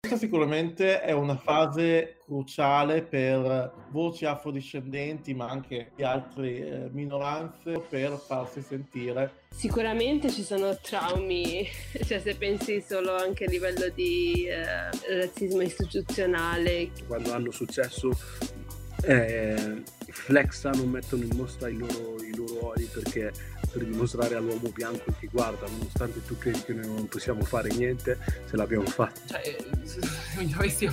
Questa sicuramente è una fase cruciale per voci afrodiscendenti, ma anche di altre eh, minoranze, per farsi sentire. Sicuramente ci sono traumi, cioè se pensi solo anche a livello di eh, razzismo istituzionale. Quando hanno successo eh, flexano, mettono in mostra i loro, i loro ori perché per dimostrare all'uomo bianco che guarda, nonostante tu credi che noi non possiamo fare niente, ce l'abbiamo fatta. Cioè, se mi dovessi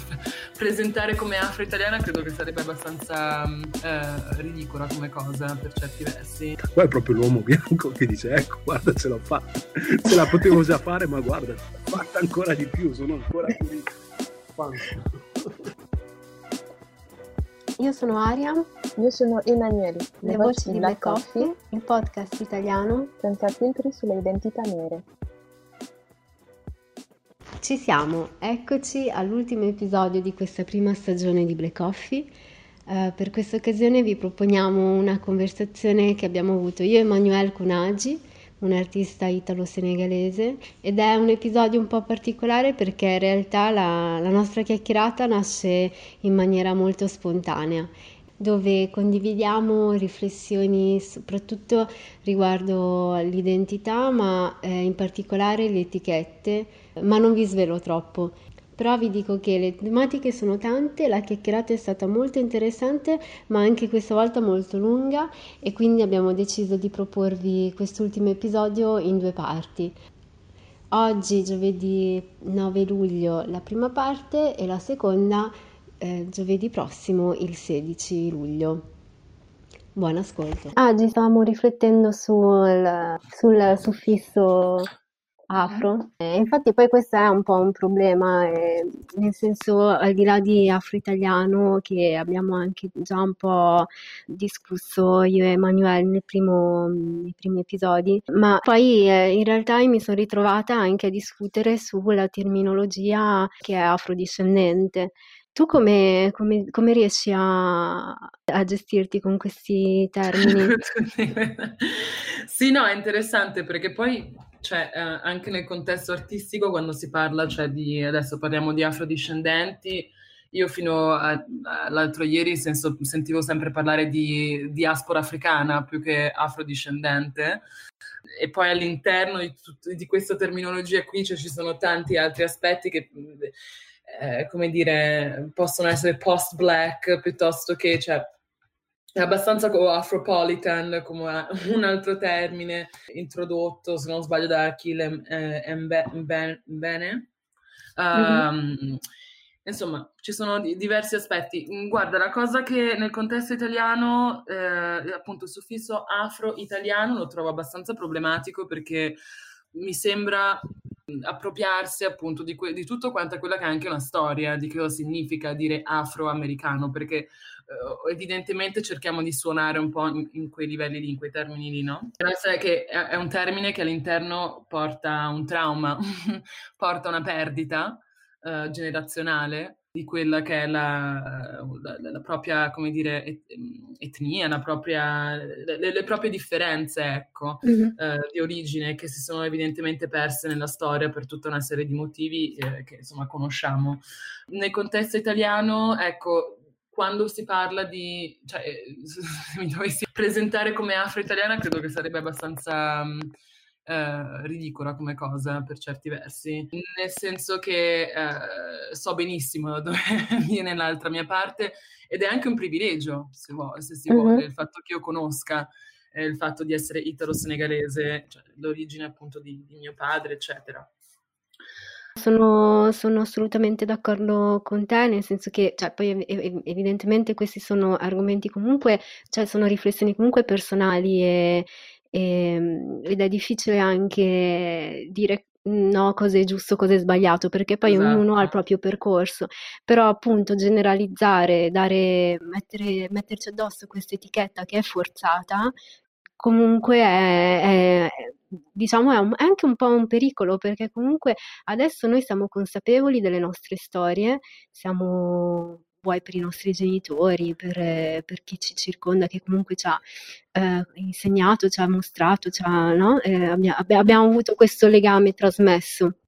presentare come afro-italiana credo che sarebbe abbastanza eh, ridicola come cosa per certi versi. Poi è proprio l'uomo bianco che dice ecco guarda ce l'ho fatta, ce la potevo già fare ma guarda, fatta ancora di più, sono ancora più io sono Aria. Io sono Emanuele. Le, Le voci di Black Coffee, Coffee, il podcast italiano senza filtri sulle identità nere. Ci siamo, eccoci all'ultimo episodio di questa prima stagione di Black Coffee. Uh, per questa occasione vi proponiamo una conversazione che abbiamo avuto io e Emanuele Cunagi un artista italo-senegalese ed è un episodio un po' particolare perché in realtà la, la nostra chiacchierata nasce in maniera molto spontanea dove condividiamo riflessioni soprattutto riguardo l'identità, ma eh, in particolare le etichette, ma non vi svelo troppo. Però vi dico che le tematiche sono tante, la chiacchierata è stata molto interessante, ma anche questa volta molto lunga e quindi abbiamo deciso di proporvi quest'ultimo episodio in due parti. Oggi, giovedì 9 luglio, la prima parte e la seconda eh, giovedì prossimo, il 16 luglio. Buon ascolto. Oggi stavamo riflettendo sul, sul suffisso afro. E infatti poi questo è un po' un problema, eh, nel senso al di là di afro-italiano che abbiamo anche già un po' discusso io e Emanuele nel primo, nei primi episodi, ma poi eh, in realtà mi sono ritrovata anche a discutere sulla terminologia che è afrodiscendente. Tu come, come, come riesci a, a, gestirti con questi termini? sì, no, è interessante perché poi cioè, eh, anche nel contesto artistico, quando si parla, cioè di, adesso parliamo di afrodiscendenti, io fino all'altro ieri senso, sentivo sempre parlare di diaspora africana più che afrodiscendente. E poi all'interno di, tut- di questa terminologia qui cioè, ci sono tanti altri aspetti che eh, come dire, possono essere post-black piuttosto che, cioè, è abbastanza Afropolitan, come un altro termine introdotto, se non sbaglio, da Achille eh, Mbene. Um, mm-hmm. Insomma, ci sono diversi aspetti. Guarda, la cosa che nel contesto italiano, eh, appunto, il suffisso afro-italiano lo trovo abbastanza problematico perché mi sembra appropriarsi appunto di, que- di tutto quanto è quella che è anche una storia di cosa significa dire afroamericano, perché eh, evidentemente cerchiamo di suonare un po' in, in, quei livelli lì, in quei termini lì, no? Però sai che è, è un termine che all'interno porta un trauma, porta una perdita uh, generazionale di quella che è la, la, la propria, come dire, et, etnia, la propria, le, le, proprie differenze, ecco, mm-hmm. eh, di origine che si sono evidentemente perse nella storia per tutta una serie di motivi eh, che insomma conosciamo. Nel contesto italiano, ecco, quando si parla di, cioè, se mi dovessi presentare come afro-italiana, credo che sarebbe abbastanza eh, ridicola come cosa per certi versi, nel senso che eh, so benissimo da dove viene l'altra mia parte ed è anche un privilegio, se, vuole, se si uh-huh. vuole, il fatto che io conosca eh, il fatto di essere italo-senegalese, cioè l'origine appunto di, di mio padre, eccetera. Sono, sono, assolutamente d'accordo con te, nel senso che, cioè, poi ev- evidentemente questi sono argomenti comunque, cioè sono riflessioni comunque personali e, ehm, ed è difficile anche dire no, cosa è giusto, cosa è sbagliato, perché poi esatto. ognuno ha il proprio percorso, però appunto generalizzare, dare, mettere, metterci addosso questa etichetta che è forzata, comunque è, è diciamo è, un, è, anche un po' un pericolo perché comunque adesso noi siamo consapevoli delle nostre storie, siamo vuoi per i nostri genitori, per, per chi ci circonda, che comunque ci ha eh, insegnato, ci ha mostrato, ci ha, no? eh, abbia, abbiamo avuto questo legame trasmesso.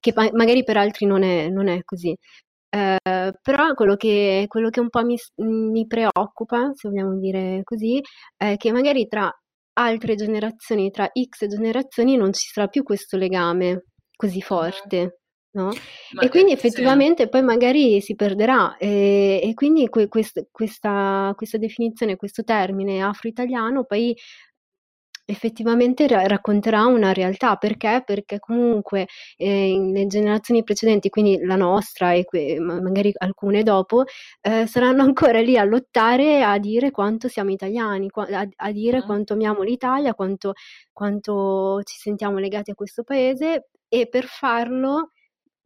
che pa- magari per altri non è, non è così. Eh, però quello che, quello che un po' mi, mi preoccupa, se vogliamo dire così, è che magari tra altre generazioni, tra X generazioni, non ci sarà più questo legame così forte. No? e quindi effettivamente sì. poi magari si perderà e, e quindi que, quest, questa, questa, definizione, questo termine afro-italiano poi effettivamente ra- racconterà una realtà. Perché? Perché comunque eh, nelle generazioni precedenti, quindi la nostra e que- magari alcune dopo, eh, saranno ancora lì a lottare a dire quanto siamo italiani, qua- a-, a, dire mm. quanto amiamo l'Italia, quanto, quanto ci sentiamo legati a questo paese e per farlo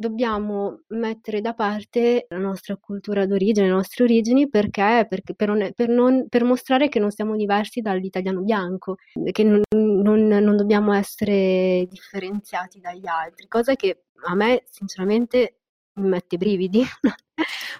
dobbiamo mettere da parte la nostra cultura d'origine, le nostre origini, perché, perché per, non, per, non, per, mostrare che non siamo diversi dall'italiano bianco, che non, non, dobbiamo essere differenziati dagli altri, cosa che a me sinceramente mi mette i brividi.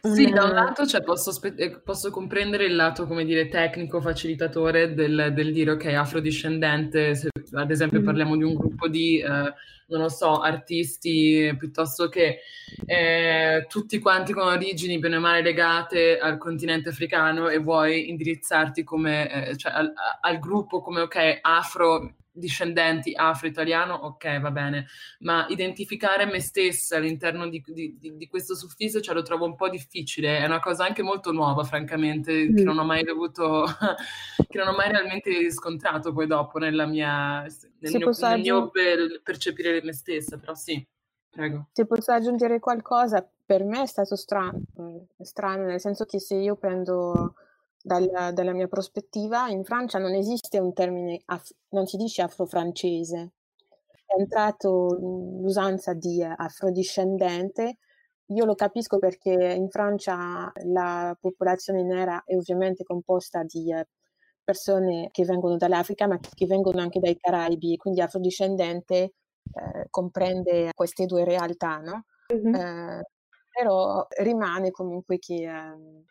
Sì, da un lato cioè, posso, spe- eh, posso, comprendere il lato, come dire, tecnico, facilitatore del, del dire ok, afrodiscendente, se ad esempio mm. parliamo di un gruppo di, eh, non lo so, artisti piuttosto che eh, tutti quanti con origini bene o male legate al continente africano e vuoi indirizzarti come, eh, cioè, al, al gruppo come ok, afro discendenti afro-italiano, ok, va bene, ma identificare me stessa all'interno di, di, di, questo suffisso ce lo trovo un po' difficile, è una cosa anche molto nuova, francamente, mm. che non ho mai dovuto, che non ho mai realmente riscontrato poi dopo nella mia, nel, mio, nel mio percepire me stessa, però sì. Prego. Se posso aggiungere qualcosa, per me è stato strano, strano nel senso che se io prendo dalla, dalla mia prospettiva, in Francia non esiste un termine, af- non si dice afrofrancese, è entrato l'usanza di afrodiscendente. Io lo capisco perché in Francia la popolazione nera è ovviamente composta di eh, persone che vengono dall'Africa, ma che vengono anche dai Caraibi, quindi afrodiscendente eh, comprende queste due realtà, no? Mm-hmm. Eh, però rimane comunque che eh,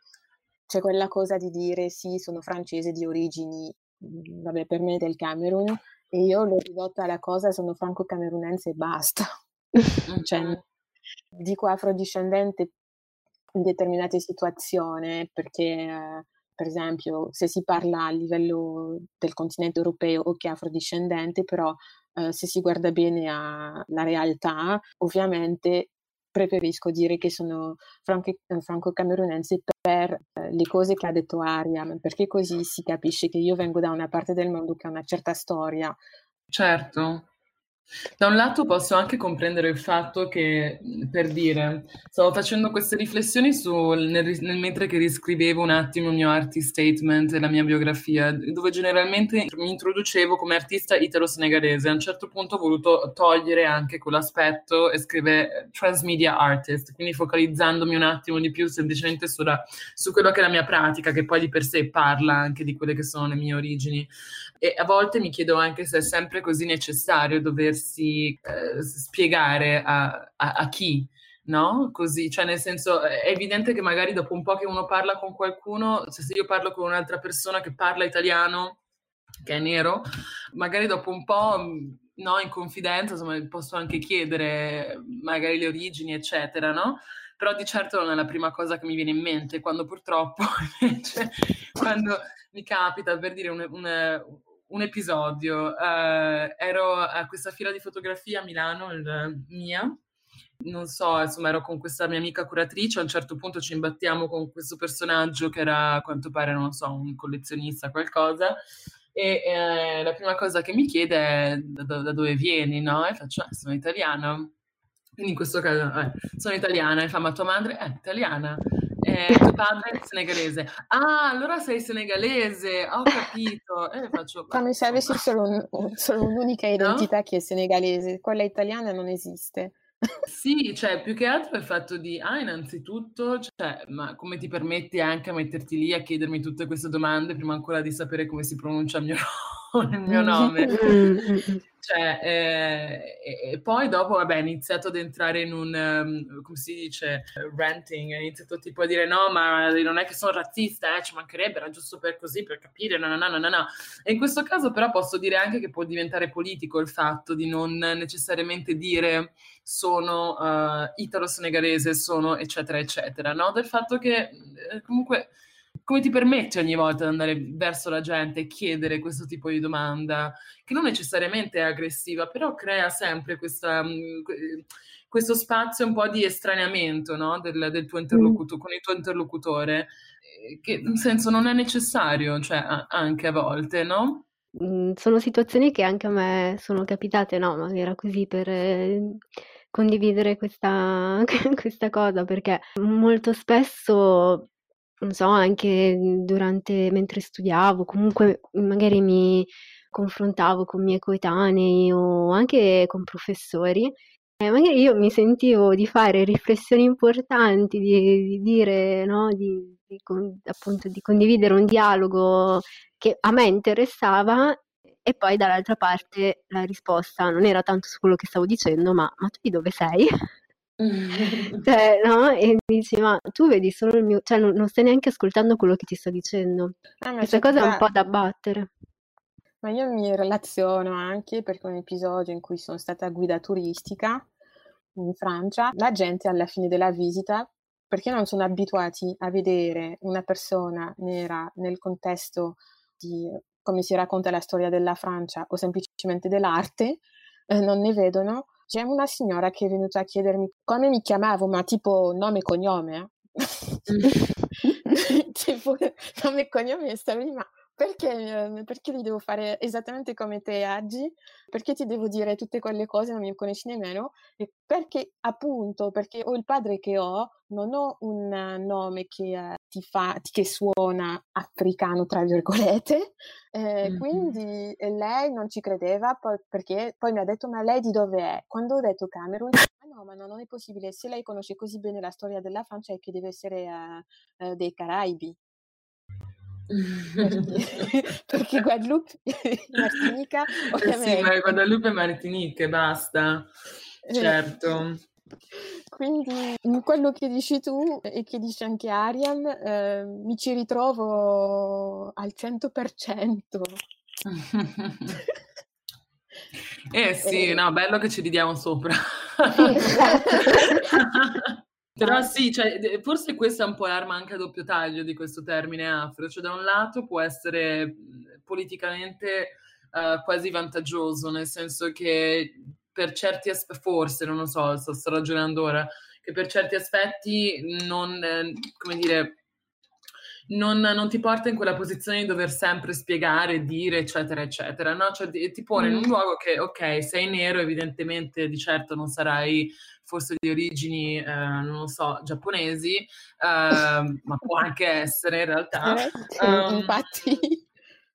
c'è quella cosa di dire sì, sono francese di origini, mhmm, vabbè, per me del Camerun, e io l'ho ridotta alla cosa, sono franco-camerunense e basta. cioè, dico afrodiscendente in determinate situazioni perché, per esempio, se si parla a livello del continente europeo, ok, afrodiscendente, però eh, se si guarda bene alla realtà, ovviamente preferisco dire che sono eh, franco-camerunense per eh, le cose che ha detto Aria, perché così si capisce che io vengo da una parte del mondo che ha una certa storia. Certo, da un lato posso anche comprendere il fatto che, per dire, stavo facendo queste riflessioni su, nel, nel, mentre che riscrivevo un attimo il mio artist statement e la mia biografia, dove generalmente mi introducevo come artista italo-senegalese. A un certo punto ho voluto togliere anche quell'aspetto e scrivere transmedia artist, quindi focalizzandomi un attimo di più semplicemente sulla, su quello che è la mia pratica, che poi di per sé parla anche di quelle che sono le mie origini. E a volte mi chiedo anche se è sempre così necessario doversi eh, spiegare a, a, a chi, no? Così, cioè nel senso è evidente che magari dopo un po' che uno parla con qualcuno, se io parlo con un'altra persona che parla italiano, che è nero, magari dopo un po', no, in confidenza, insomma, posso anche chiedere magari le origini, eccetera, no? Però di certo non è la prima cosa che mi viene in mente, quando purtroppo, invece, quando mi capita per dire un, un, un episodio. Uh, ero a questa fiera di fotografia a Milano, il, mia. Non so, insomma, ero con questa mia amica curatrice. A un certo punto ci imbattiamo con questo personaggio che era, a quanto pare, non so, un collezionista, qualcosa. E eh, la prima cosa che mi chiede è da, da dove vieni, no? E faccio, eh, sono italiano. Quindi in questo caso, eh, sono italiana. E fa, ma tua madre è italiana. Eh, tuo padre è senegalese. Ah, allora sei senegalese, ho capito. E faccio, Come se avessi solo, un, solo un'unica identità no? che è senegalese, quella italiana non esiste. Sì, cioè più che altro è il fatto di, ah, innanzitutto, cioè, ma come ti permetti anche a metterti lì a chiedermi tutte queste domande prima ancora di sapere come si pronuncia il mio il mio nome. Cioè, eh, e poi dopo, vabbè, ho iniziato ad entrare in un, um, come si dice, ranting, ho iniziato tipo a dire no, ma non è che sono razzista, eh, ci mancherebbe, era giusto per così, per capire, no, no, no, no, no. E in questo caso però posso dire anche che può diventare politico il fatto di non necessariamente dire sono uh, italo-senegalese, sono eccetera, eccetera, no? Del fatto che eh, comunque come ti permette ogni volta di andare verso la gente e chiedere questo tipo di domanda, che non necessariamente è aggressiva, però crea sempre questa, mm, questo spazio un po' di estraneamento no? del, del, tuo interlocutore, mm. con il tuo interlocutore, eh, che in senso non è necessario, cioè anche a volte, no? Mm, sono situazioni che anche a me sono capitate, no? Ma era così per eh, condividere questa, questa cosa, perché molto spesso non so, anche durante mentre studiavo, comunque magari mi confrontavo con miei coetanei o anche con professori e magari io mi sentivo di fare riflessioni importanti, di, di dire, no, di, di, appunto, di condividere un dialogo che a me interessava e poi dall'altra parte la risposta non era tanto su quello che stavo dicendo, ma, ma tu di dove sei? cioè, no? E dici, ma tu vedi solo il mio, cioè non, non stai neanche ascoltando quello che ti sto dicendo. Ah, Questa cosa è un po' da battere. Ma io mi relaziono anche perché un episodio in cui sono stata guida turistica in Francia, la gente alla fine della visita, perché non sono abituati a vedere una persona nera nel contesto di come si racconta la storia della Francia o semplicemente dell'arte, eh, non ne vedono c'è una signora che è venuta a chiedermi come mi chiamavo, ma tipo nome e cognome. Eh? tipo nome e cognome e stavo lì, ma perché, ehm, perché li devo fare esattamente come te oggi? Perché ti devo dire tutte quelle cose, non mi conosci nemmeno? E perché appunto, perché ho il padre che ho, non ho un nome che eh, ti fa, che suona africano, tra virgolette, eh, mm-hmm. quindi lei non ci credeva poi, perché poi mi ha detto ma lei di dove è? Quando ho detto Camerun, ah no, ma no, non è possibile, se lei conosce così bene la storia della Francia è che deve essere uh, uh, dei Caraibi. Perché, perché Guadalupe e Martinica ovviamente... sì, ma Guadalupe e Martinique basta. Eh. certo. Quindi in quello che dici tu e che dice anche Ariam eh, mi ci ritrovo al 100% eh sì, no, bello che ci ridiamo sopra. Però sì, cioè, forse questa è un po' l'arma anche a doppio taglio di questo termine afro, cioè da un lato può essere politicamente uh, quasi vantaggioso, nel senso che per certi aspetti, forse, non lo so, sto, sto, ragionando ora, che per certi aspetti non, eh, come dire, non, non, ti porta in quella posizione di dover sempre spiegare, dire, eccetera, eccetera, no? Cioè ti, ti pone in un luogo che, ok, sei nero, evidentemente di certo non sarai forse di origini, eh, non lo so, giapponesi, eh, ma può anche essere in realtà. um, infatti.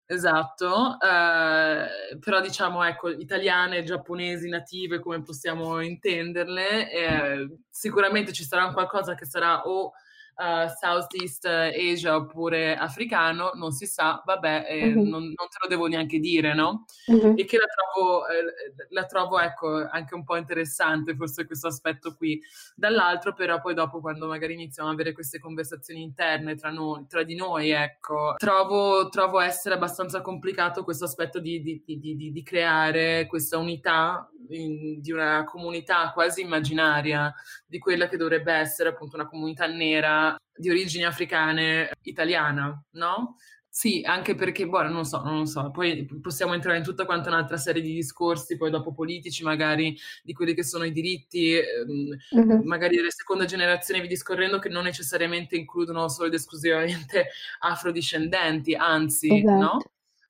Esatto, eh, però diciamo, ecco, italiane, giapponesi, native, come possiamo intenderle, eh, sicuramente ci sarà qualcosa che sarà o uh, Southeast Asia oppure africano, non si sa, vabbè, eh, mm-hmm. non, non, te lo devo neanche dire, no? Mm-hmm. E che la trovo, eh, la trovo, ecco, anche un po' interessante, forse questo aspetto qui. Dall'altro, però, poi dopo, quando magari iniziamo a avere queste conversazioni interne tra, noi, tra di noi, ecco, trovo, trovo essere abbastanza complicato questo aspetto di, di, di, di creare questa unità in, di una comunità quasi immaginaria, di quella che dovrebbe essere appunto una comunità nera di origini africane italiana, no? Sì, anche perché, boh, non so, non so, poi possiamo entrare in tutta quanta un'altra serie di discorsi, poi dopo politici magari, di quelli che sono i diritti, mm-hmm. magari delle seconde generazioni, vi discorrendo, che non necessariamente includono solo ed esclusivamente afrodiscendenti, anzi, esatto. no?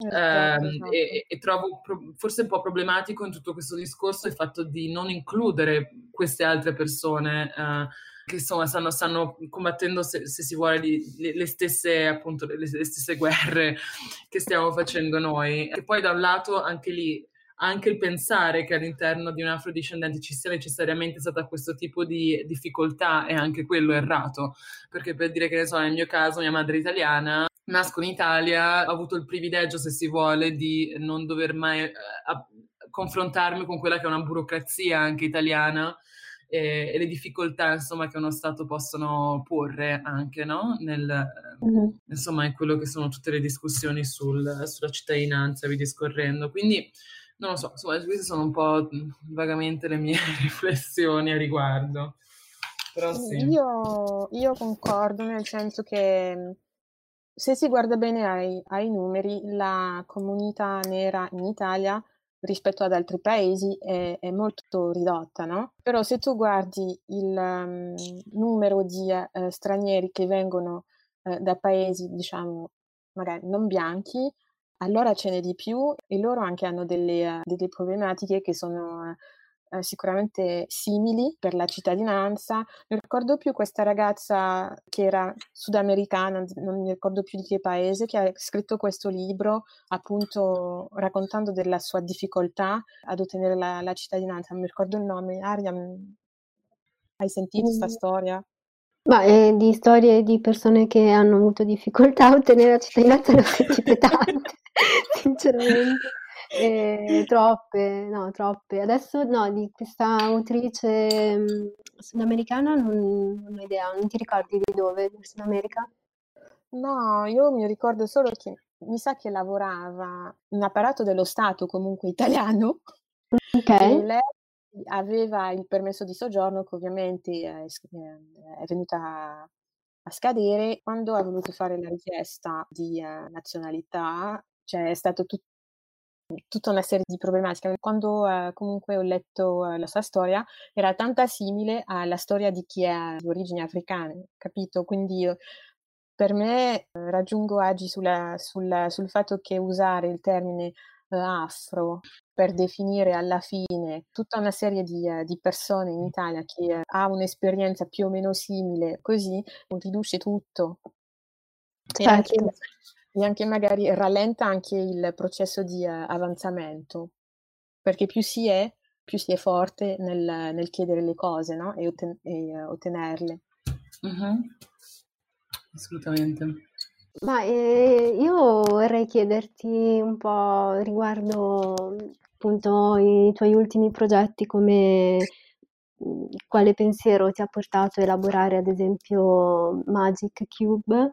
Esatto, esatto. E, e, trovo pro- forse un po' problematico in tutto questo discorso il fatto di non includere queste altre persone uh, che insomma stanno, stanno combattendo, se, se, si vuole, le, le stesse, appunto, le, le, stesse guerre che stiamo facendo noi. E poi da un lato anche lì anche il pensare che all'interno di un afrodiscendente ci sia necessariamente stata questo tipo di difficoltà è anche quello errato, perché per dire che ne so, nel mio caso mia madre è italiana, nasco in Italia, ho avuto il privilegio, se si vuole, di non dover mai eh, confrontarmi con quella che è una burocrazia anche italiana e, e, le difficoltà insomma che uno Stato possono porre anche no? Nel, mm-hmm. insomma in quello che sono tutte le discussioni sul, sulla cittadinanza vi discorrendo quindi non lo so insomma queste sono un po' vagamente le mie riflessioni a riguardo però sì. io, io concordo nel senso che se si guarda bene ai, ai numeri la comunità nera in Italia rispetto ad altri paesi è, è molto ridotta, no? Però se tu guardi il um, numero di uh, stranieri che vengono uh, da paesi, diciamo, magari non bianchi, allora ce n'è di più e loro anche hanno delle, uh, delle problematiche che sono eh, sicuramente simili per la cittadinanza. Non ricordo più questa ragazza che era sudamericana, non mi ricordo più di che paese, che ha scritto questo libro appunto raccontando della sua difficoltà ad ottenere la, la cittadinanza. Non mi ricordo il nome. Aria, hai sentito questa mm. storia? Ma eh, di storie di persone che hanno avuto difficoltà a ottenere la cittadinanza ne ho sentite tante, sinceramente. Eh, troppe, no, troppe. Adesso no, di questa autrice mh, mm, sudamericana non, non ho idea, non ti ricordi di dove, del Sud America? No, io mi ricordo solo che mi sa che lavorava in apparato dello Stato comunque italiano Ok. e lei aveva il permesso di soggiorno che ovviamente è, è venuta a scadere quando ha voluto fare la richiesta di eh, nazionalità, cioè è stato tutto tutta una serie di problematiche. Quando eh, comunque ho letto eh, la sua storia, era tanta simile alla storia di chi ha origini africane, capito? Quindi io, per me eh, raggiungo oggi sulla, sul, sul, fatto che usare il termine eh, afro per definire alla fine tutta una serie di, uh, di persone in Italia che ha un'esperienza più o meno simile, così riduce tutto. Certo e anche magari rallenta anche il processo di uh, avanzamento, perché più si è, più si è forte nel, nel chiedere le cose no? e, otten- e uh, ottenerle. Mm-hmm. Assolutamente. Ma eh, io vorrei chiederti un po' riguardo appunto i tuoi ultimi progetti, come quale pensiero ti ha portato a elaborare ad esempio Magic Cube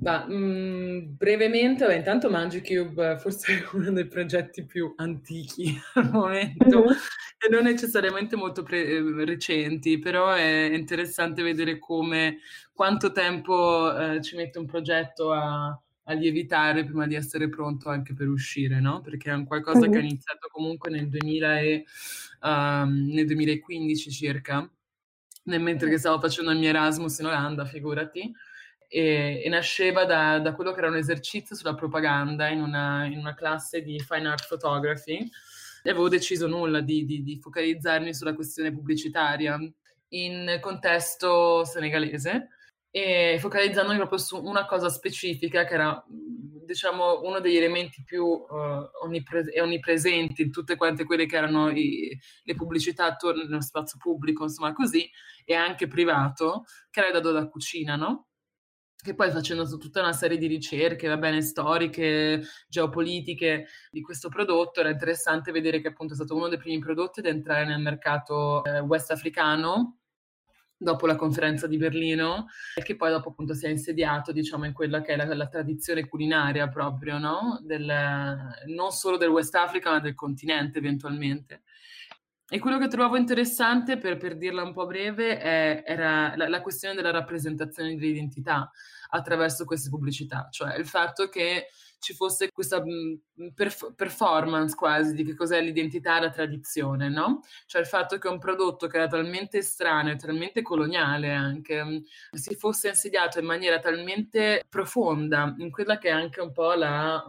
ma, mhmm, brevemente, beh, intanto MagicCube forse è uno dei progetti più antichi al momento Mh-mh. e non necessariamente molto pre ehm, recenti, però è interessante vedere come quanto tempo, ehm, ci mette un progetto a a lievitare prima di essere pronto anche per uscire, no, perché è un qualcosa che ha iniziato comunque nel 2000 e uhm, nel 2015 circa, nel mentre che stavo facendo il mio Erasmus in Olanda, figurati e, e nasceva da, da, quello che era un esercizio sulla propaganda in una, in una classe di Fine Art Photography e avevo deciso nulla di, di, di focalizzarmi sulla questione pubblicitaria in contesto senegalese e focalizzandomi proprio su una cosa specifica che era diciamo uno degli elementi più uh, onnipre- onnipresenti in tutte quante quelle che erano i, le pubblicità attorno nello spazio pubblico insomma così e anche privato che era il dado da cucina no? Che poi facendo tutta una serie di ricerche, va bene, storiche, geopolitiche di questo prodotto, era interessante vedere che appunto è stato uno dei primi prodotti ad entrare nel mercato eh, west africano dopo la conferenza di Berlino e che poi dopo appunto si è insediato diciamo in quella che è la, la tradizione culinaria proprio, no? Del, non solo del West Africa ma del continente eventualmente. E quello che trovavo interessante, per, per dirla un po' breve, è, era la, la, questione della rappresentazione dell'identità attraverso queste pubblicità, cioè il fatto che ci fosse questa perf- performance quasi di che cos'è l'identità e la tradizione, no? Cioè il fatto che un prodotto che era talmente estraneo, talmente coloniale anche, si fosse insediato in maniera talmente profonda in quella che è anche un po' la...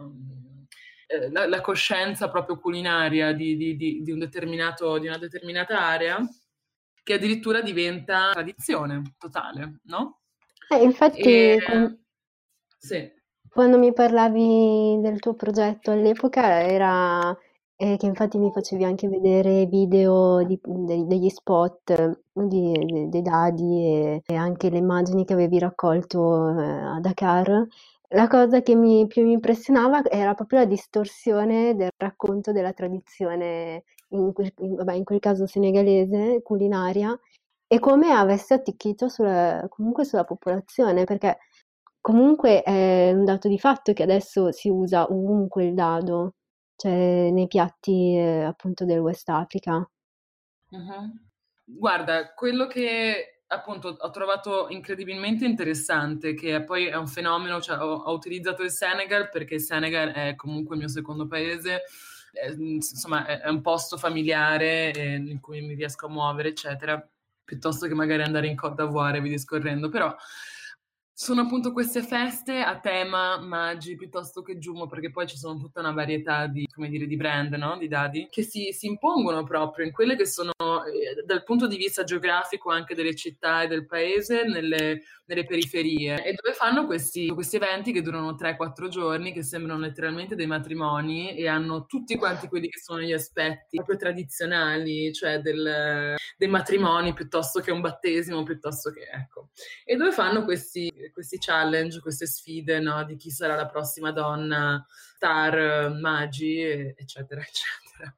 Eh, la, la, coscienza proprio culinaria di, di, di, di, un determinato, di una determinata area che addirittura diventa tradizione totale, no? Eh, infatti, e... quando, sì. quando mi parlavi del tuo progetto all'epoca era e che infatti mi facevi anche vedere video di, de, degli spot di, de, dei dadi e, e, anche le immagini che avevi raccolto eh, a Dakar. La cosa che mi più mi impressionava era proprio la distorsione del racconto della tradizione, in quel, in, vabbè, in quel caso senegalese, culinaria, e come avesse atticchito sulla, comunque sulla popolazione, perché comunque è un dato di fatto che adesso si usa ovunque il dado, cioè nei piatti eh, appunto del West Africa. Uh-huh. Guarda, quello che appunto ho trovato incredibilmente interessante, che poi è un fenomeno, cioè ho, ho utilizzato il Senegal perché il Senegal è comunque il mio secondo paese, è, insomma è un posto familiare eh, in cui mi riesco a muovere, eccetera, piuttosto che magari andare in Côte d'Ivoire vi discorrendo, però sono appunto queste feste a tema Maggi piuttosto che Giumo, perché poi ci sono tutta una varietà di, come dire, di brand, no? Di dadi, che si, si impongono proprio in quelle che sono, eh, dal punto di vista geografico, anche delle città e del paese, nelle, nelle periferie, e dove fanno questi, questi eventi che durano 3-4 giorni, che sembrano letteralmente dei matrimoni e hanno tutti quanti quelli che sono gli aspetti proprio tradizionali, cioè del, dei matrimoni piuttosto che un battesimo, piuttosto che, ecco, e dove fanno questi questi challenge, queste sfide no? di chi sarà la prossima donna star, magi, eccetera, eccetera.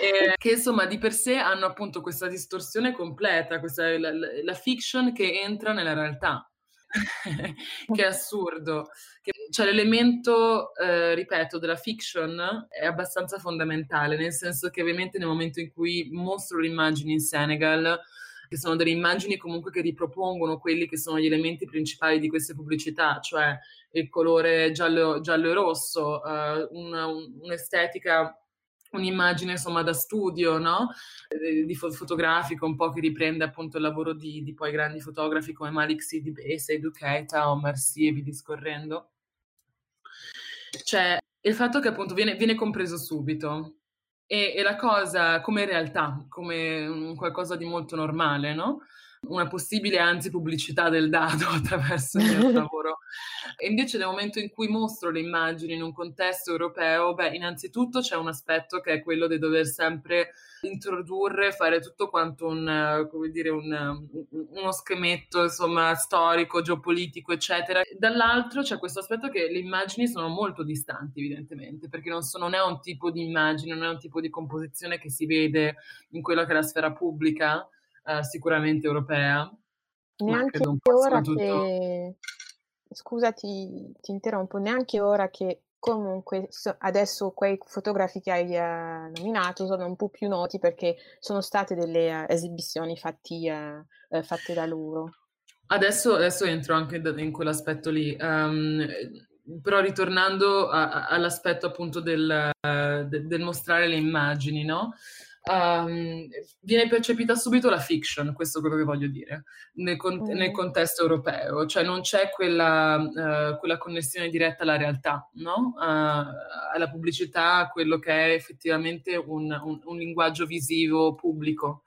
e, che insomma di per sé hanno appunto questa distorsione completa, questa, la, la fiction che entra nella realtà. che è assurdo. Che, cioè, l'elemento, eh, ripeto, della fiction è abbastanza fondamentale, nel senso che ovviamente nel momento in cui mostro le immagini in Senegal, che sono delle immagini comunque che ripropongono quelli che sono gli elementi principali di queste pubblicità, cioè il colore giallo, giallo e rosso, uh, una, un'estetica un'immagine insomma da studio, no? Eh, di fotografico, un po' che riprende appunto il lavoro di, di poi grandi fotografi come Malik Sidibé, Seydou Keita o Marcy e vi discorrendo. Cioè, il fatto che appunto viene, viene compreso subito, e, e la cosa come realtà, come qualcosa di molto normale, no? Una possibile anzi pubblicità del dato attraverso il mio lavoro. E invece nel momento in cui mostro le immagini in un contesto europeo, beh, innanzitutto c'è un aspetto che è quello di dover sempre introdurre, fare tutto quanto un, come dire, un, uno schemetto, insomma, storico, geopolitico, eccetera. Dall'altro c'è questo aspetto che le immagini sono molto distanti, evidentemente, perché non, sono, non è un tipo di immagine, non è un tipo di composizione che si vede in quella che è la sfera pubblica, eh, sicuramente europea. Neanche ora che... Scusa, ti, ti interrompo, neanche ora che Comunque, so, adesso quei fotografi che hai eh, nominato sono un po' più noti perché sono state delle uh, esibizioni fatti, uh, uh, fatte da loro. Adesso, adesso, entro anche in quell'aspetto lì, um, però ritornando a, a, all'aspetto appunto del, de, del, mostrare le immagini, no? Um, viene percepita subito la fiction, questo è quello che voglio dire, nel, con- mm. nel contesto europeo, cioè non c'è quella, uh, quella connessione diretta alla realtà, no? uh, alla pubblicità, a quello che è effettivamente un, un, un linguaggio visivo pubblico.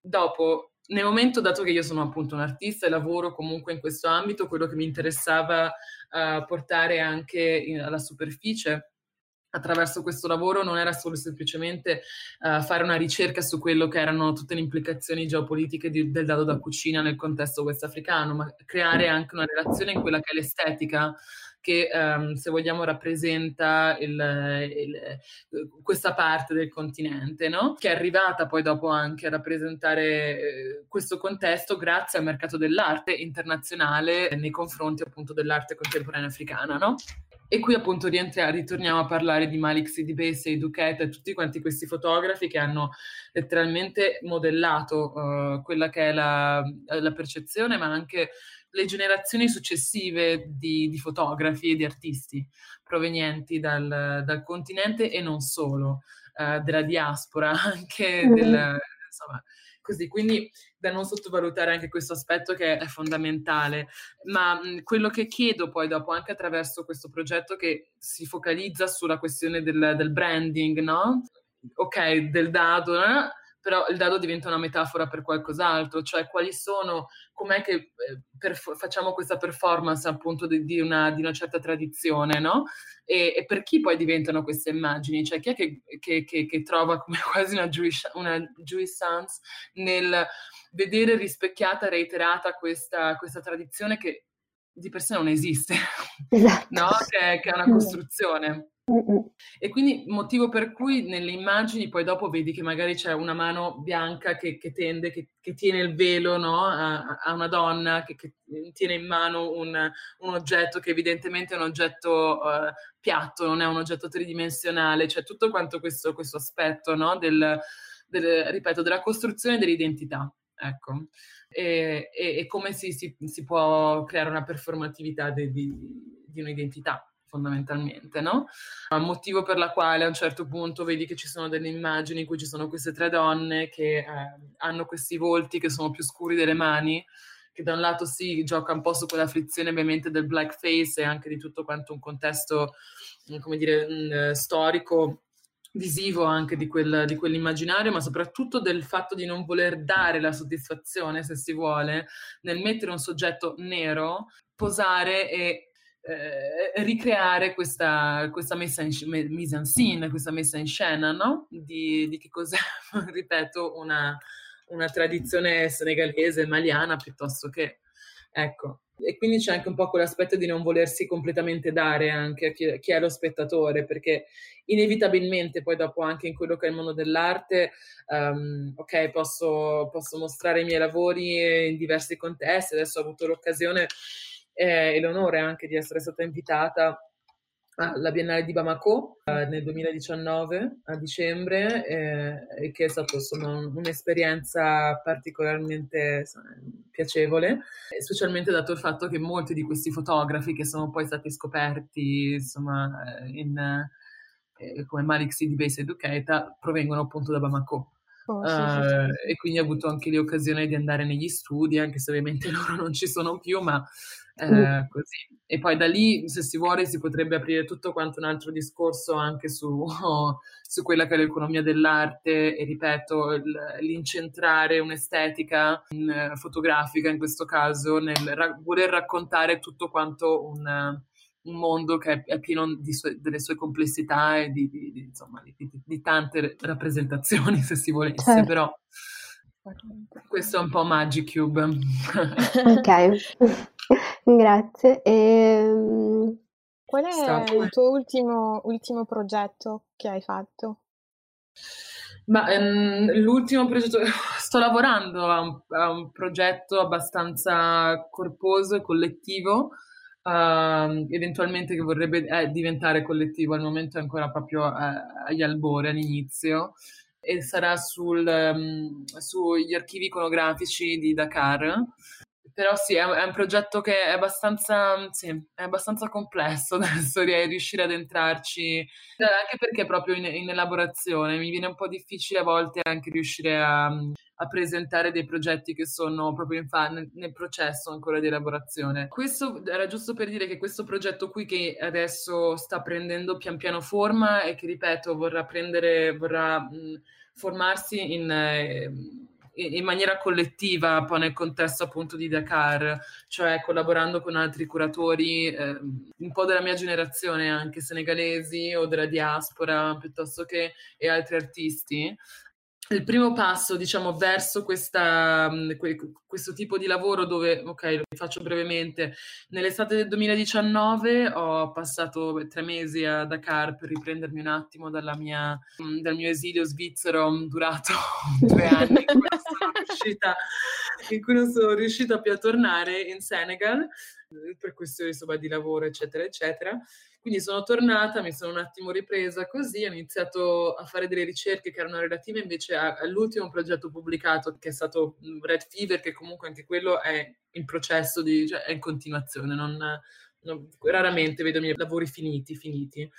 Dopo, nel momento, dato che io sono appunto un artista e lavoro comunque in questo ambito, quello che mi interessava uh, portare anche in, alla superficie attraverso questo lavoro non era solo semplicemente uh, fare una ricerca su quello che erano tutte le implicazioni geopolitiche di, del dado da cucina nel contesto westafricano, ma creare anche una relazione in quella che è l'estetica che um, se vogliamo rappresenta il, il, questa parte del continente, no? che è arrivata poi dopo anche a rappresentare eh, questo contesto grazie al mercato dell'arte internazionale nei confronti appunto dell'arte contemporanea africana. No? E qui appunto ritorniamo a parlare di Malik Sidibese, e Duquette e tutti quanti questi fotografi che hanno letteralmente modellato uh, quella che è la, la, percezione, ma anche le generazioni successive di, di fotografi e di artisti provenienti dal, dal continente e non solo, uh, della diaspora, anche mm. del, insomma, così. Quindi da non sottovalutare anche questo aspetto che è fondamentale. Ma mh, quello che chiedo poi dopo, anche attraverso questo progetto che si focalizza sulla questione del, del branding, no? Ok, del dado, eh? Però il dado diventa una metafora per qualcos'altro, cioè quali sono, com'è che eh, facciamo questa performance appunto di, di, una, di una, certa tradizione, no? E, e, per chi poi diventano queste immagini? Cioè chi è che, che, che, che trova come quasi una, Jewish, una jouissance nel vedere rispecchiata, reiterata questa, questa tradizione che di per sé non esiste, esatto. no? che, che, è una costruzione. E quindi motivo per cui nelle immagini poi dopo vedi che magari c'è una mano bianca che, che tende, che, che, tiene il velo no? a, a, una donna, che, tiene in mano un, un, oggetto che evidentemente è un oggetto uh, piatto, non è un oggetto tridimensionale, cioè tutto quanto questo, questo aspetto no? del, del, ripeto, della costruzione dell'identità. Ecco e, e, e come si, si, si, può creare una performatività di, di, di un'identità fondamentalmente, no? Motivo per la quale a un certo punto vedi che ci sono delle immagini in cui ci sono queste tre donne che eh, hanno questi volti che sono più scuri delle mani, che da un lato si gioca un po' su quella frizione ovviamente del blackface e anche di tutto quanto un contesto, come dire, mh, storico visivo anche di, quel, di, quell'immaginario, ma soprattutto del fatto di non voler dare la soddisfazione, se si vuole, nel mettere un soggetto nero, posare e eh, ricreare questa, questa messa in, mise en scène, questa messa in scena, no? Di, di che cos'è, ripeto, una, una tradizione senegalese, maliana, piuttosto che, ecco, e quindi c'è anche un po' quell'aspetto di non volersi completamente dare anche a chi, chi, è lo spettatore, perché inevitabilmente poi dopo anche in quello che è il mondo dell'arte, um, ok, posso, posso, mostrare i miei lavori in diversi contesti, adesso ho avuto l'occasione eh, e l'onore anche di essere stata invitata alla Biennale di Bamako eh, nel 2019 a dicembre eh, e che è stata insomma un'esperienza particolarmente piacevole, specialmente dato il fatto che molti di questi fotografi che sono poi stati scoperti insomma eh, in, eh, come Malik Sidi Base Educata provengono appunto da Bamako. Oh, sì, sì, sì. E quindi ho avuto anche l'occasione di andare negli studi, anche se ovviamente loro non ci sono più, ma eh, così. E poi da lì, se si vuole, si potrebbe aprire tutto quanto un altro discorso anche su, su quella che è l'economia dell'arte e, ripeto, l'incentrare un'estetica in, eh, fotografica, in questo caso, nel ra- voler raccontare tutto quanto un, un mondo che è, pieno sue, delle sue complessità e di, di, di, insomma, di, tante rappresentazioni, se si volesse, certo. però... Questo è un po' Magic Cube. ok. Grazie. E... Qual è Stato. il tuo ultimo, ultimo progetto che hai fatto? Ma ehm, l'ultimo progetto, sto lavorando a un, a un progetto abbastanza corposo e collettivo, uh, eventualmente che vorrebbe eh, diventare collettivo, al momento è ancora proprio eh, agli albori, all'inizio, e sarà sul, um, sugli archivi iconografici di Dakar, però sì, è, è, un progetto che è abbastanza, sì, è abbastanza complesso adesso riuscire ad entrarci, anche perché proprio in, in, elaborazione, mi viene un po' difficile a volte anche riuscire a, a presentare dei progetti che sono proprio fa- nel, nel, processo ancora di elaborazione. Questo era giusto per dire che questo progetto qui che adesso sta prendendo pian piano forma e che, ripeto, vorrà prendere, vorrà mh, formarsi in... Eh, in maniera collettiva poi nel contesto appunto di Dakar, cioè collaborando con altri curatori eh, un po' della mia generazione anche senegalesi o della diaspora piuttosto che e altri artisti. Il primo passo, diciamo, verso questa, mm, questo tipo di lavoro dove, ok, lo faccio brevemente, nell'estate del 2019 ho passato tre mesi a Dakar per riprendermi un attimo mia, mm, dal mio esilio svizzero durato due anni riuscita, in cui non sono riuscita più a tornare in Senegal per questioni insomma, di lavoro, eccetera, eccetera. Quindi sono tornata, mi sono un attimo ripresa così, ho iniziato a fare delle ricerche che erano relative invece all'ultimo progetto pubblicato che è stato mm, Red Fever, che comunque anche quello è in processo, di, cioè è in continuazione, non, non, raramente vedo i miei lavori finiti, finiti.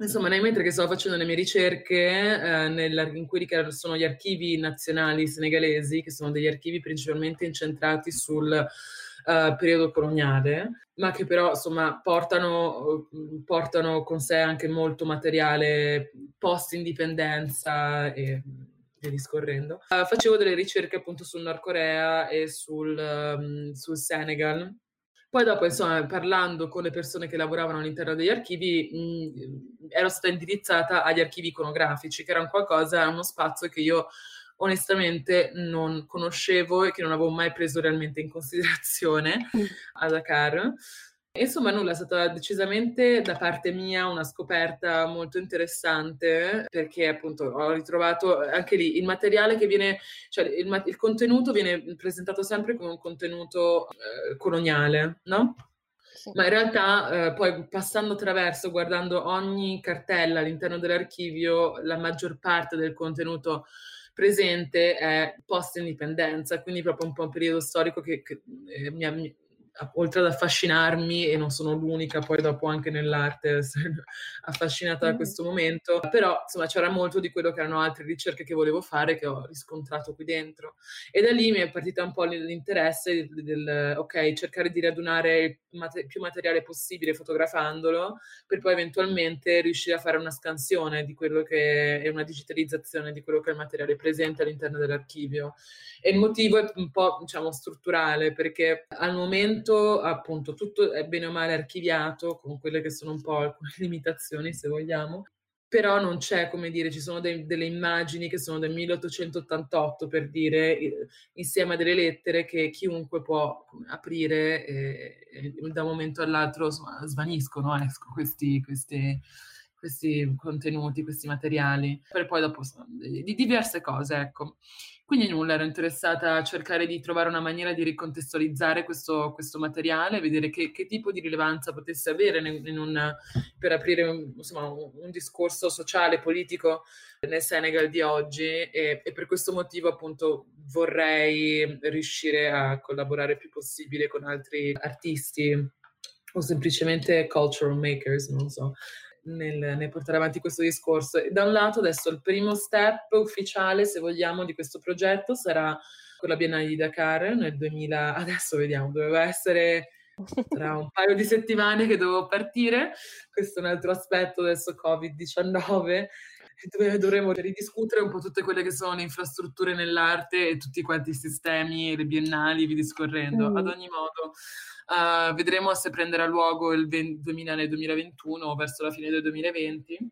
Insomma, nel mentre che stavo facendo le mie ricerche eh, nel, in quelli che sono gli archivi nazionali senegalesi, che sono degli archivi principalmente incentrati sul uh, periodo coloniale, ma che però insomma portano, portano con sé anche molto materiale post-indipendenza e via discorrendo. Uh, facevo delle ricerche appunto sul Nord Corea e sul, um, sul Senegal. Poi dopo, insomma, parlando con le persone che lavoravano all'interno degli archivi, mh, ero stata indirizzata agli archivi iconografici, che era un qualcosa, uno spazio che io onestamente non conoscevo e che non avevo mai preso realmente in considerazione a Dakar. Insomma, nulla, è stata decisamente da parte mia una scoperta molto interessante perché appunto ho ritrovato anche lì il materiale che viene, cioè il, il contenuto viene presentato sempre come un contenuto eh, coloniale, no? Sì. Ma in realtà eh, poi passando attraverso, guardando ogni cartella all'interno dell'archivio, la maggior parte del contenuto presente è post-indipendenza, quindi proprio un po' un periodo storico che, che eh, mi, ha, oltre ad affascinarmi, e non sono l'unica poi dopo anche nell'arte essere affascinata da questo momento, però insomma c'era molto di quello che erano altre ricerche che volevo fare che ho riscontrato qui dentro. E da lì mi è partita un po' l'interesse del, del ok, cercare di radunare il mate- più materiale possibile fotografandolo, per poi eventualmente riuscire a fare una scansione di quello che è una digitalizzazione di quello che è il materiale presente all'interno dell'archivio. E il motivo è un po' diciamo strutturale, perché al momento momento appunto tutto è bene o male archiviato con quelle che sono un po' alcune limitazioni se vogliamo, però non c'è come dire, ci sono dei, delle immagini che sono del 1888 per dire, insieme a delle lettere che chiunque può aprire e, e da un momento all'altro insomma, svaniscono ecco, questi, questi, questi contenuti, questi materiali, per poi dopo di diverse cose, ecco. Quindi nulla, ero interessata a cercare di trovare una maniera di ricontestualizzare questo, questo materiale, vedere che, che, tipo di rilevanza potesse avere in, in un, per aprire insomma, un, un, discorso sociale, politico nel Senegal di oggi. E, e, per questo motivo appunto vorrei riuscire a collaborare il più possibile con altri artisti o semplicemente cultural makers, non so nel, nel, portare avanti questo discorso. Da un lato adesso il primo step ufficiale, se vogliamo, di questo progetto sarà con la Biennale di Dakar nel 2000, adesso vediamo, doveva essere tra un paio di settimane che dovevo partire, questo è un altro aspetto adesso Covid-19, dove dovremo ridiscutere un po' tutte quelle che sono le infrastrutture nell'arte e tutti quanti i sistemi, le biennali, vi discorrendo. Mm. Ad ogni modo, Uh, vedremo se prenderà luogo il 2000 nel 2021 o verso la fine del 2020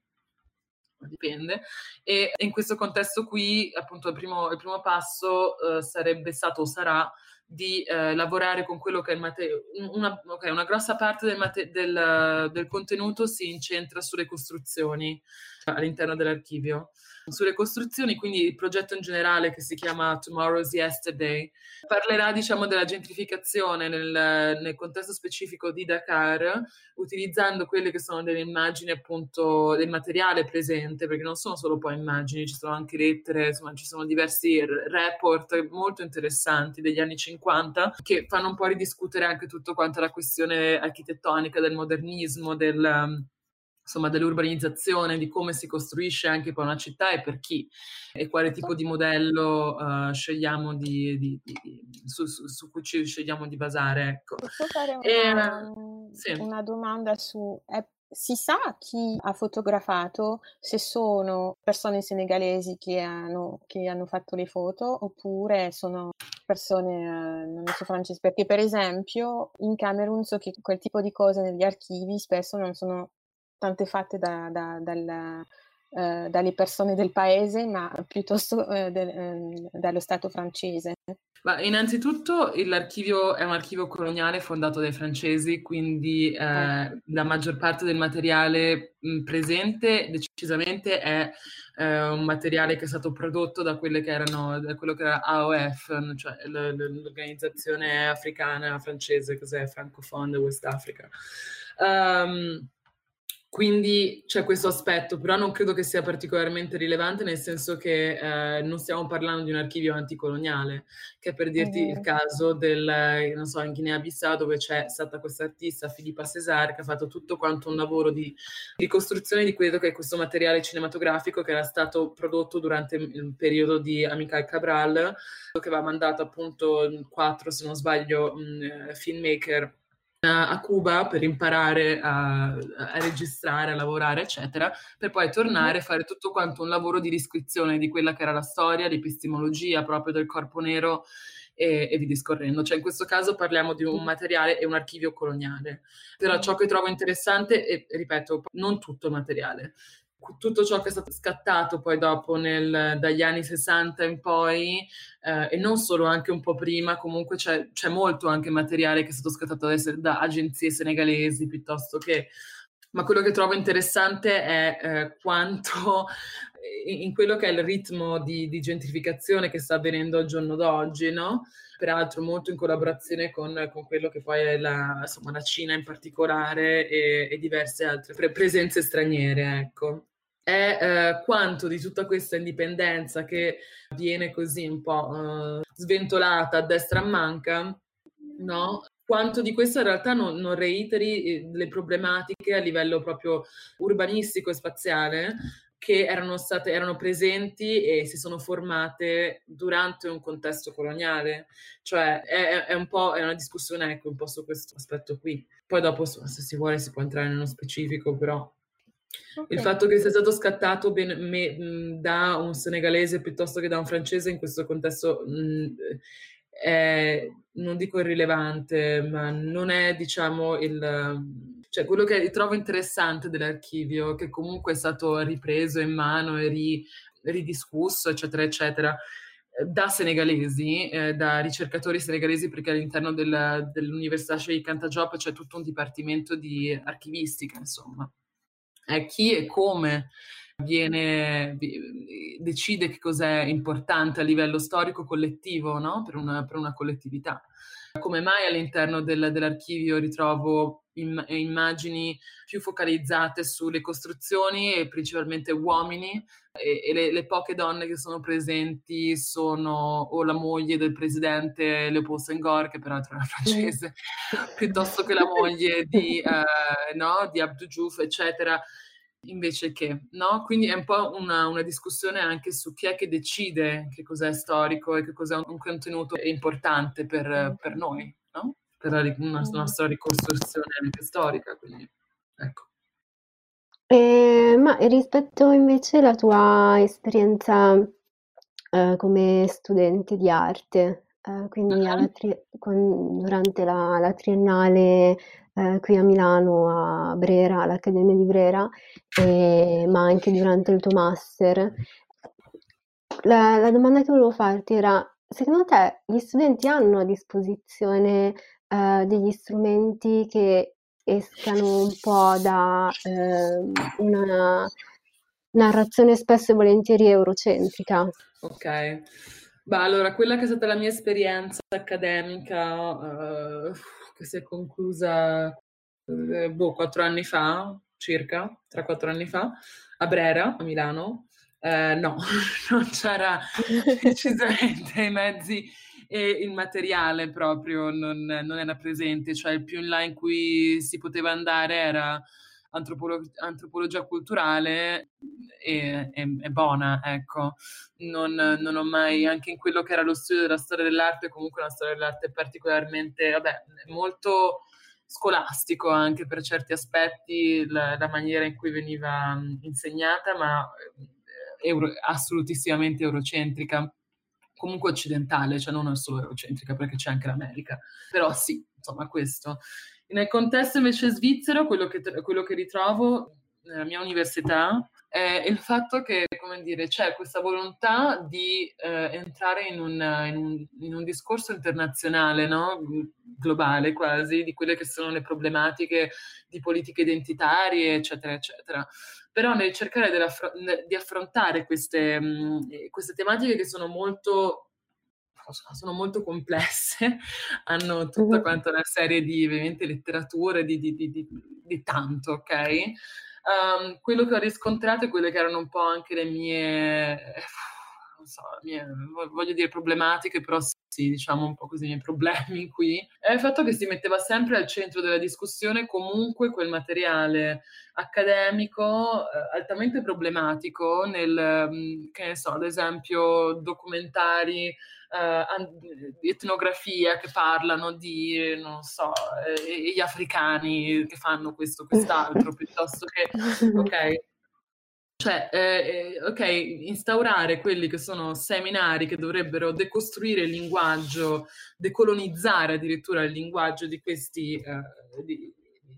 dipende. E in questo contesto qui, appunto, il primo, il primo passo uh, sarebbe stato o sarà di uh, lavorare con quello che è il materiale. Una, okay, una grossa parte del, mate- del, del, contenuto si incentra sulle costruzioni all'interno dell'archivio sulle costruzioni, quindi il progetto in generale che si chiama Tomorrow's Yesterday parlerà diciamo della gentrificazione nel, nel contesto specifico di Dakar utilizzando quelle che sono delle immagini appunto del materiale presente perché non sono solo poi immagini, ci sono anche lettere, insomma ci sono diversi report molto interessanti degli anni 50 che fanno un po' ridiscutere anche tutto quanto la questione architettonica del modernismo, del insomma, dell'urbanizzazione, di come si costruisce anche poi una città e per chi e quale tipo di modello uh, scegliamo di, di, di, su, su, su, cui ci scegliamo di basare. Ecco. Posso fare una, e, sì. una domanda su... È, si sa chi ha fotografato, se sono persone senegalesi che hanno, che hanno fatto le foto oppure sono persone, eh, non so francesi, perché per esempio in Camerun so che quel tipo di cose negli archivi spesso non sono tante fatte da, da, dal, eh, dalle persone del paese, ma piuttosto eh, del, eh, dallo Stato francese. Ma innanzitutto l'archivio è un archivio coloniale fondato dai francesi, quindi eh, la maggior parte del materiale mh, presente decisamente è eh, un materiale che è stato prodotto da, quelle che erano, da quello che era AOF, cioè l'organizzazione africana francese, cos'è Francophone West Africa. Um, quindi c'è questo aspetto, però non credo che sia particolarmente rilevante, nel senso che eh, non stiamo parlando di un archivio anticoloniale, che è per dirti mm-hmm. il caso del, non so, in Guinea-Bissau, dove c'è stata questa artista, Filippa Cesar, che ha fatto tutto quanto un lavoro di ricostruzione di quello che è questo materiale cinematografico che era stato prodotto durante il periodo di Amical Cabral, che aveva mandato appunto quattro, se non sbaglio, mh, filmmaker a Cuba per imparare a, a, registrare, a lavorare, eccetera, per poi tornare a fare tutto quanto un lavoro di riscrizione di quella che era la storia, l'epistemologia proprio del corpo nero e, e vi discorrendo. Cioè in questo caso parliamo di un materiale e un archivio coloniale. Però ciò che trovo interessante, e ripeto, non tutto il materiale, tutto ciò che è stato scattato poi dopo nel, dagli anni 60 in poi eh, e non solo anche un po' prima comunque c'è, c'è, molto anche materiale che è stato scattato da agenzie senegalesi piuttosto che ma quello che trovo interessante è eh, quanto in quello che è il ritmo di, di, gentrificazione che sta avvenendo al giorno d'oggi, no? peraltro molto in collaborazione con, con quello che poi è la, insomma, la Cina in particolare e, e diverse altre pre- presenze straniere. Ecco è eh, quanto di tutta questa indipendenza che viene così un po' eh, sventolata a destra manca, no? Quanto di questo in realtà non, non, reiteri eh, le problematiche a livello proprio urbanistico e spaziale che erano, state, erano presenti e si sono formate durante un contesto coloniale. Cioè è, è un po' è una discussione ecco, un po' su questo aspetto qui. Poi dopo se si vuole si può entrare nello specifico, però Okay. Il fatto che sia stato scattato ben, me, da un senegalese piuttosto che da un francese in questo contesto mh, è, non dico irrilevante, ma non è, diciamo, il... Cioè, quello che trovo interessante dell'archivio, che comunque è stato ripreso in mano e ri, ridiscusso, eccetera, eccetera, da senegalesi, eh, da ricercatori senegalesi, perché all'interno del, dell'Università Sheikh Anta c'è tutto un dipartimento di archivistica, insomma è chi e come viene, decide che cos'è importante a livello storico collettivo no? per, una, per, una, collettività. Come mai all'interno del, dell'archivio ritrovo im, immagini più focalizzate sulle costruzioni e principalmente uomini e, e le, le, poche donne che sono presenti sono o la moglie del presidente Leopold Senghor, che peraltro era francese, piuttosto che la moglie di, eh, no, di Abdou Diouf, eccetera invece che, no? Quindi è un po' una, una, discussione anche su chi è che decide che cos'è storico e che cos'è un contenuto importante per, per noi, no? Per la, una, nostra ricostruzione anche storica, quindi ecco. Eh, ma rispetto invece alla tua esperienza eh, come studente di arte, eh, quindi uh-huh. tri- con, durante la, la triennale eh, qui a Milano, a Brera, all'Accademia di Brera, e, ma anche durante il tuo master. La, la, domanda che volevo farti era, secondo te gli studenti hanno a disposizione eh, degli strumenti che escano un po' da eh, una narrazione spesso e volentieri eurocentrica? Ok. Beh, allora, quella che è stata la mia esperienza accademica, uh, che si è conclusa eh, boh, quattro anni fa, circa, tra quattro anni fa, a Brera, a Milano. Eh, no, non c'era decisamente i mezzi e il materiale proprio non, non, era presente, cioè il più in là in cui si poteva andare era antropolo- antropologia culturale e, e, e buona, ecco. Non, non, ho mai, anche in quello che era lo studio della storia dell'arte, comunque la storia dell'arte particolarmente, vabbè, molto scolastico anche per certi aspetti, la, la maniera in cui veniva insegnata, ma eh, euro, assolutissimamente eurocentrica comunque occidentale, cioè non solo eurocentrica perché c'è anche l'America, però sì, insomma questo. Nel contesto invece svizzero, quello che, quello che ritrovo nella mia università è il fatto che, come dire, c'è questa volontà di eh, entrare in un, in, un, in un, discorso internazionale, no? globale quasi, di quelle che sono le problematiche di politiche identitarie, eccetera, eccetera. Però nel cercare di affrontare queste, queste tematiche che sono molto sono molto complesse, hanno tutta quanta una serie di ovviamente letterature di, di, di, di tanto, ok? Um, quello che ho riscontrato e quelle che erano un po' anche le mie, non so, mie, voglio dire problematiche, però diciamo un po' così i miei problemi qui, è il fatto che si metteva sempre al centro della discussione comunque quel materiale accademico eh, altamente problematico nel, mm, che ne so, ad esempio documentari di etnografia che parlano di, non so, eh, gli africani che fanno questo, quest'altro, piuttosto che, ok, cioè, eh, eh, ok, instaurare quelli che sono seminari che dovrebbero decostruire il linguaggio, decolonizzare addirittura il linguaggio di questi, eh, di,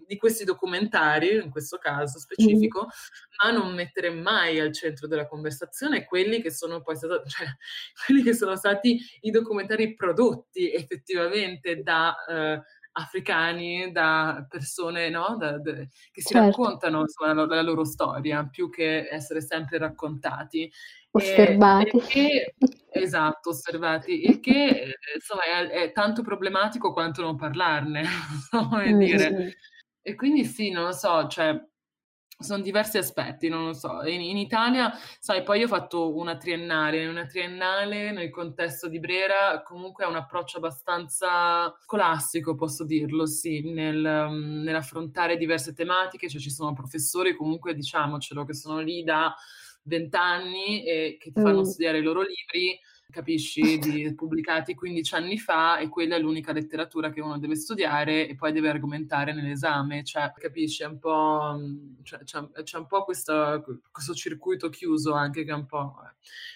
di questi documentari, in questo caso specifico, mm. ma non mettere mai al centro della conversazione quelli che sono poi stati, cioè, quelli che sono stati i documentari prodotti effettivamente da eh, africani, da persone no? da, da, che si certo. raccontano insomma, la, la, loro storia, più che essere sempre raccontati. Osservati. E, che, esatto, osservati. Il che insomma, è, è, tanto problematico quanto non parlarne, come mm, dire. E quindi sì, non lo so, cioè sono diversi aspetti, non lo so. In, in, Italia, sai, poi io ho fatto una triennale, una triennale nel contesto di Brera comunque ha un approccio abbastanza scolastico, posso dirlo, sì, nel, um, nell'affrontare diverse tematiche, cioè ci sono professori comunque, diciamocelo, che sono lì da vent'anni e che ti fanno mm. studiare i loro libri capisci, di, pubblicati 15 anni fa e quella è l'unica letteratura che uno deve studiare e poi deve argomentare nell'esame, cioè capisci, è un po', cioè, c'è, c'è, un po' questo, questo, circuito chiuso anche che è un po'... Eh.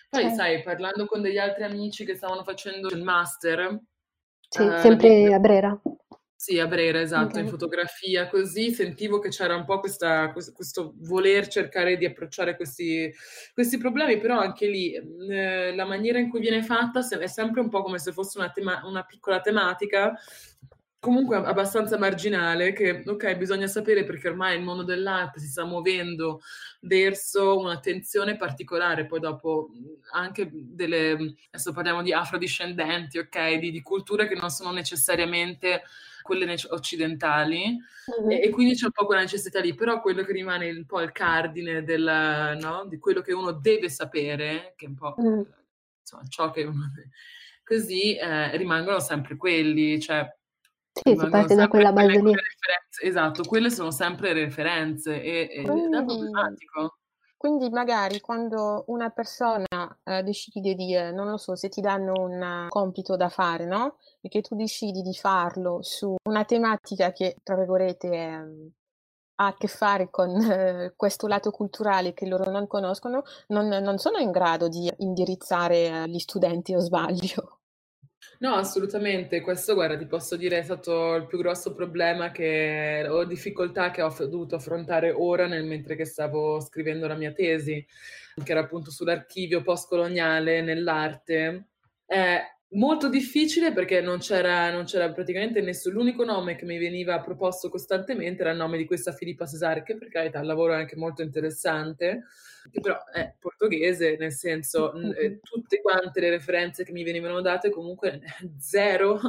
Poi okay. sai, parlando con degli altri amici che stavano facendo il master... Sì, eh, sempre a Brera. Sì, a Brera, esatto, okay. in fotografia, così sentivo che c'era un po' questa, questo voler cercare di approcciare questi, questi problemi, però anche lì eh, la maniera in cui viene fatta è sempre un po' come se fosse una, tema- una piccola tematica comunque abbastanza marginale che ok bisogna sapere perché ormai il mondo dell'arte si sta muovendo verso un'attenzione particolare poi dopo anche delle adesso parliamo di afrodiscendenti ok di, di culture che non sono necessariamente quelle occidentali mm-hmm. e, e, quindi c'è un po' quella necessità lì, però quello che rimane un po' il cardine del, no? di quello che uno deve sapere, che è un po' mm. insomma, ciò che uno... così eh, rimangono sempre quelli, cioè sì, si parte da quella base lì. Esatto, quelle sono sempre referenze e, e quindi, è problematico. Quindi magari quando una persona eh, decide di, eh, non lo so, se ti danno un compito da fare, no? E che tu decidi di farlo su una tematica che, tra virgolette, eh, ha a che fare con eh, questo lato culturale che loro non conoscono, non, non sono in grado di indirizzare eh, gli studenti o sbaglio. No, assolutamente. Questo, guarda, ti posso dire, è stato il più grosso problema che ho difficoltà che ho dovuto affrontare ora nel mentre che stavo scrivendo la mia tesi, che era appunto sull'archivio postcoloniale nell'arte. È molto difficile perché non c'era, non c'era praticamente nessuno. L'unico nome che mi veniva proposto costantemente era il nome di questa Filippa Cesare, che per carità il lavoro è anche molto interessante che però è portoghese, nel senso eh, tutte quante le referenze che mi venivano date comunque zero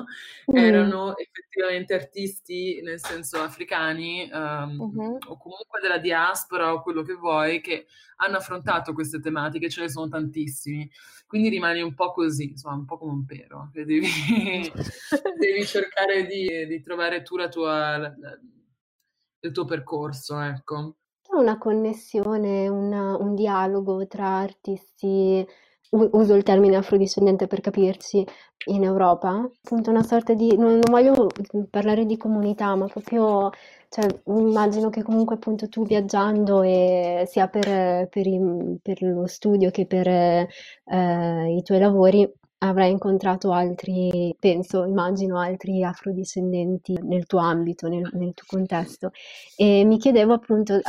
mm. erano effettivamente artisti, nel senso africani um, uh-huh. o comunque della diaspora o quello che vuoi, che hanno affrontato queste tematiche, ce ne sono tantissimi. Quindi rimani un po' così, insomma, un po' come un pero, devi, devi cercare di, di, trovare tu la tua, la, la, il tuo percorso, ecco una connessione, una, un dialogo tra artisti, uso il termine afrodiscendente per capirci, in Europa, appunto una sorta di, non, non voglio parlare di comunità, ma proprio, cioè, immagino che comunque appunto tu viaggiando e sia per, per, i, per lo studio che per eh, i tuoi lavori, avrai incontrato altri, penso, immagino, altri afrodiscendenti nel tuo ambito, nel, nel tuo contesto. E mi chiedevo appunto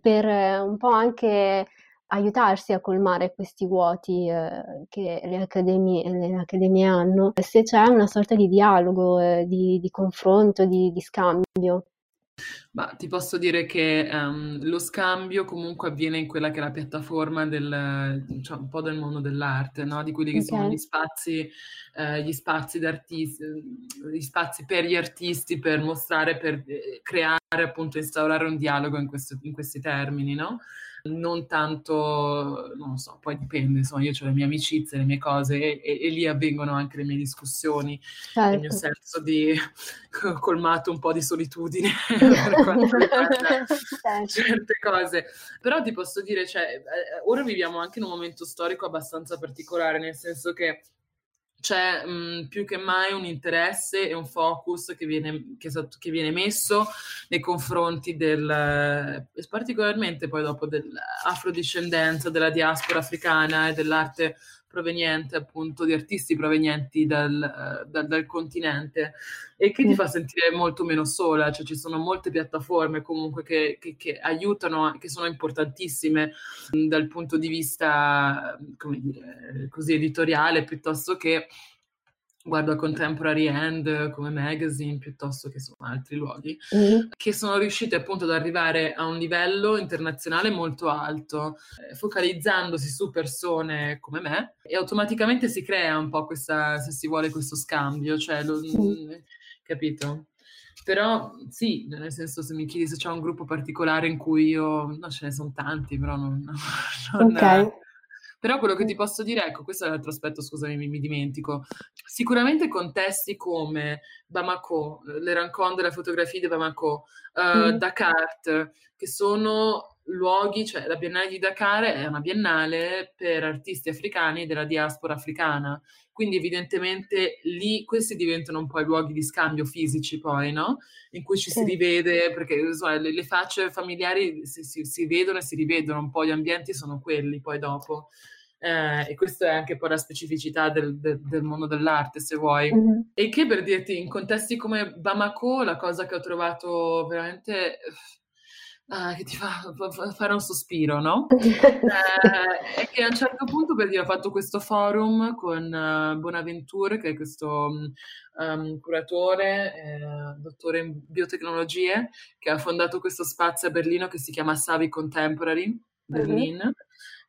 per un po' anche aiutarsi a colmare questi vuoti eh, che le accademie, le accademie, hanno, se c'è una sorta di dialogo, eh, di, di, confronto, di, di scambio. Ma ti posso dire che um, lo scambio comunque avviene in quella che è la piattaforma del, cioè un po' del mondo dell'arte, no? di quelli che sono gli spazi, eh, gli spazi gli spazi per gli artisti per mostrare, per eh, creare, appunto, instaurare un dialogo in, questo, in questi termini, no? Non tanto, non lo so, poi dipende, insomma, io ho le mie amicizie, le mie cose e, e, e lì avvengono anche le mie discussioni, certo. il mio certo. senso di colmato un po' di solitudine per quanto riguarda certo. certe cose. Però ti posso dire, cioè, eh, ora viviamo anche in un momento storico abbastanza particolare, nel senso che c'è mh, più che mai un interesse e un focus che viene, che, che viene messo nei confronti del, particolarmente poi dopo dell'afrodiscendenza, della diaspora africana e dell'arte proveniente appunto di artisti provenienti dal, dal, dal continente e che ti fa sentire molto meno sola, cioè ci sono molte piattaforme comunque che, che, che aiutano, che sono importantissime dal punto di vista, come dire, così editoriale piuttosto che guardo a Contemporary End come magazine piuttosto che su altri luoghi, mm. che sono riusciti appunto ad arrivare a un livello internazionale molto alto, eh, focalizzandosi su persone come me e automaticamente si crea un po' questa, se si vuole, questo scambio, cioè, lo, mm. capito? Però sì, nel senso se mi chiedi se c'è un gruppo particolare in cui io, no ce ne sono tanti, però non... non ok. Però quello che ti posso dire, ecco, questo è l'altro aspetto, scusami, mi, mi dimentico. Sicuramente contesti come Bamako, le rencontre della fotografia di Bamako, uh, mm. Dakar, che sono luoghi, cioè la Biennale di Dakar è una biennale per artisti africani della diaspora africana, quindi evidentemente lì questi diventano un po' i luoghi di scambio fisici poi, no? In cui ci sì. si rivede, perché insomma, le, le, facce familiari si, si, si vedono e si rivedono, un po' gli ambienti sono quelli poi dopo. Eh, e questa è anche poi la specificità del, del, del mondo dell'arte, se vuoi. Mm-hmm. E che per dirti, in contesti come Bamako, la cosa che ho trovato veramente... Uh, che ti fa, fa, fare un sospiro, no? uh, è che a un certo punto, per dire, ho fatto questo forum con uh, Bonaventure, che è questo um, curatore, eh, dottore in biotecnologie, che ha fondato questo spazio a Berlino che si chiama Savi Contemporary, Berlin. Mm-hmm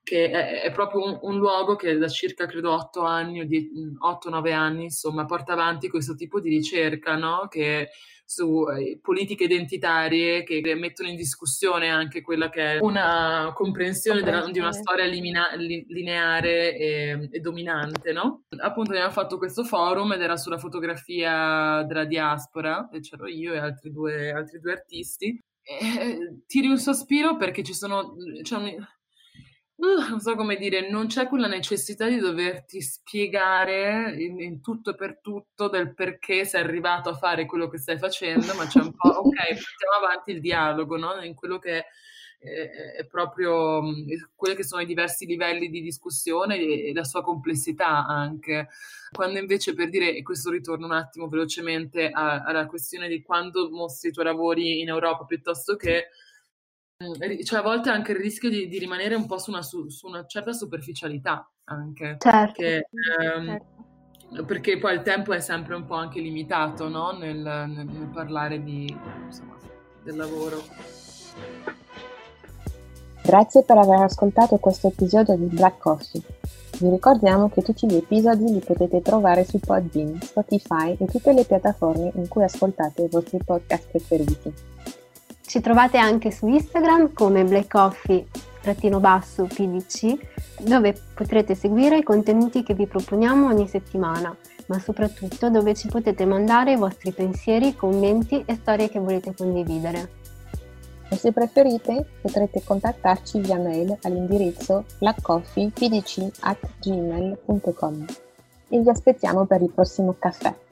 che è, è proprio un, un, luogo che da circa credo 8 anni o 8-9 anni insomma porta avanti questo tipo di ricerca no? che su eh, politiche identitarie che, mettono in discussione anche quella che è una comprensione della, di una storia limina, li, lineare e, e, dominante, no? Appunto abbiamo fatto questo forum ed era sulla fotografia della diaspora, e c'ero io e altri due, altri due artisti. E, tiri un sospiro perché ci sono... Cioè, Uh, non so come dire, non c'è quella necessità di doverti spiegare in, in, tutto e per tutto del perché sei arrivato a fare quello che stai facendo, ma c'è un po', ok, portiamo avanti il dialogo, no? In quello che è, è, proprio quelli che sono i diversi livelli di discussione e, e, la sua complessità anche. Quando invece per dire, e questo ritorno un attimo velocemente a, alla questione di quando mostri i tuoi lavori in Europa piuttosto che cioè a volte anche il rischio di, di rimanere un po' su una, su, su una, certa superficialità anche. Certo. Che, ehm, certo. Perché poi il tempo è sempre un po' anche limitato no? nel, nel, nel, parlare di, insomma, del lavoro. Grazie per aver ascoltato questo episodio di Black Coffee. Vi ricordiamo che tutti gli episodi li potete trovare su Podbean, Spotify e tutte le piattaforme in cui ascoltate i vostri podcast preferiti. Ci trovate anche su Instagram come blackcoffee-pdc dove potrete seguire i contenuti che vi proponiamo ogni settimana, ma soprattutto dove ci potete mandare i vostri pensieri, commenti e storie che volete condividere. E se preferite potrete contattarci via mail all'indirizzo blackcoffeepdc.gmail.com e vi aspettiamo per il prossimo caffè.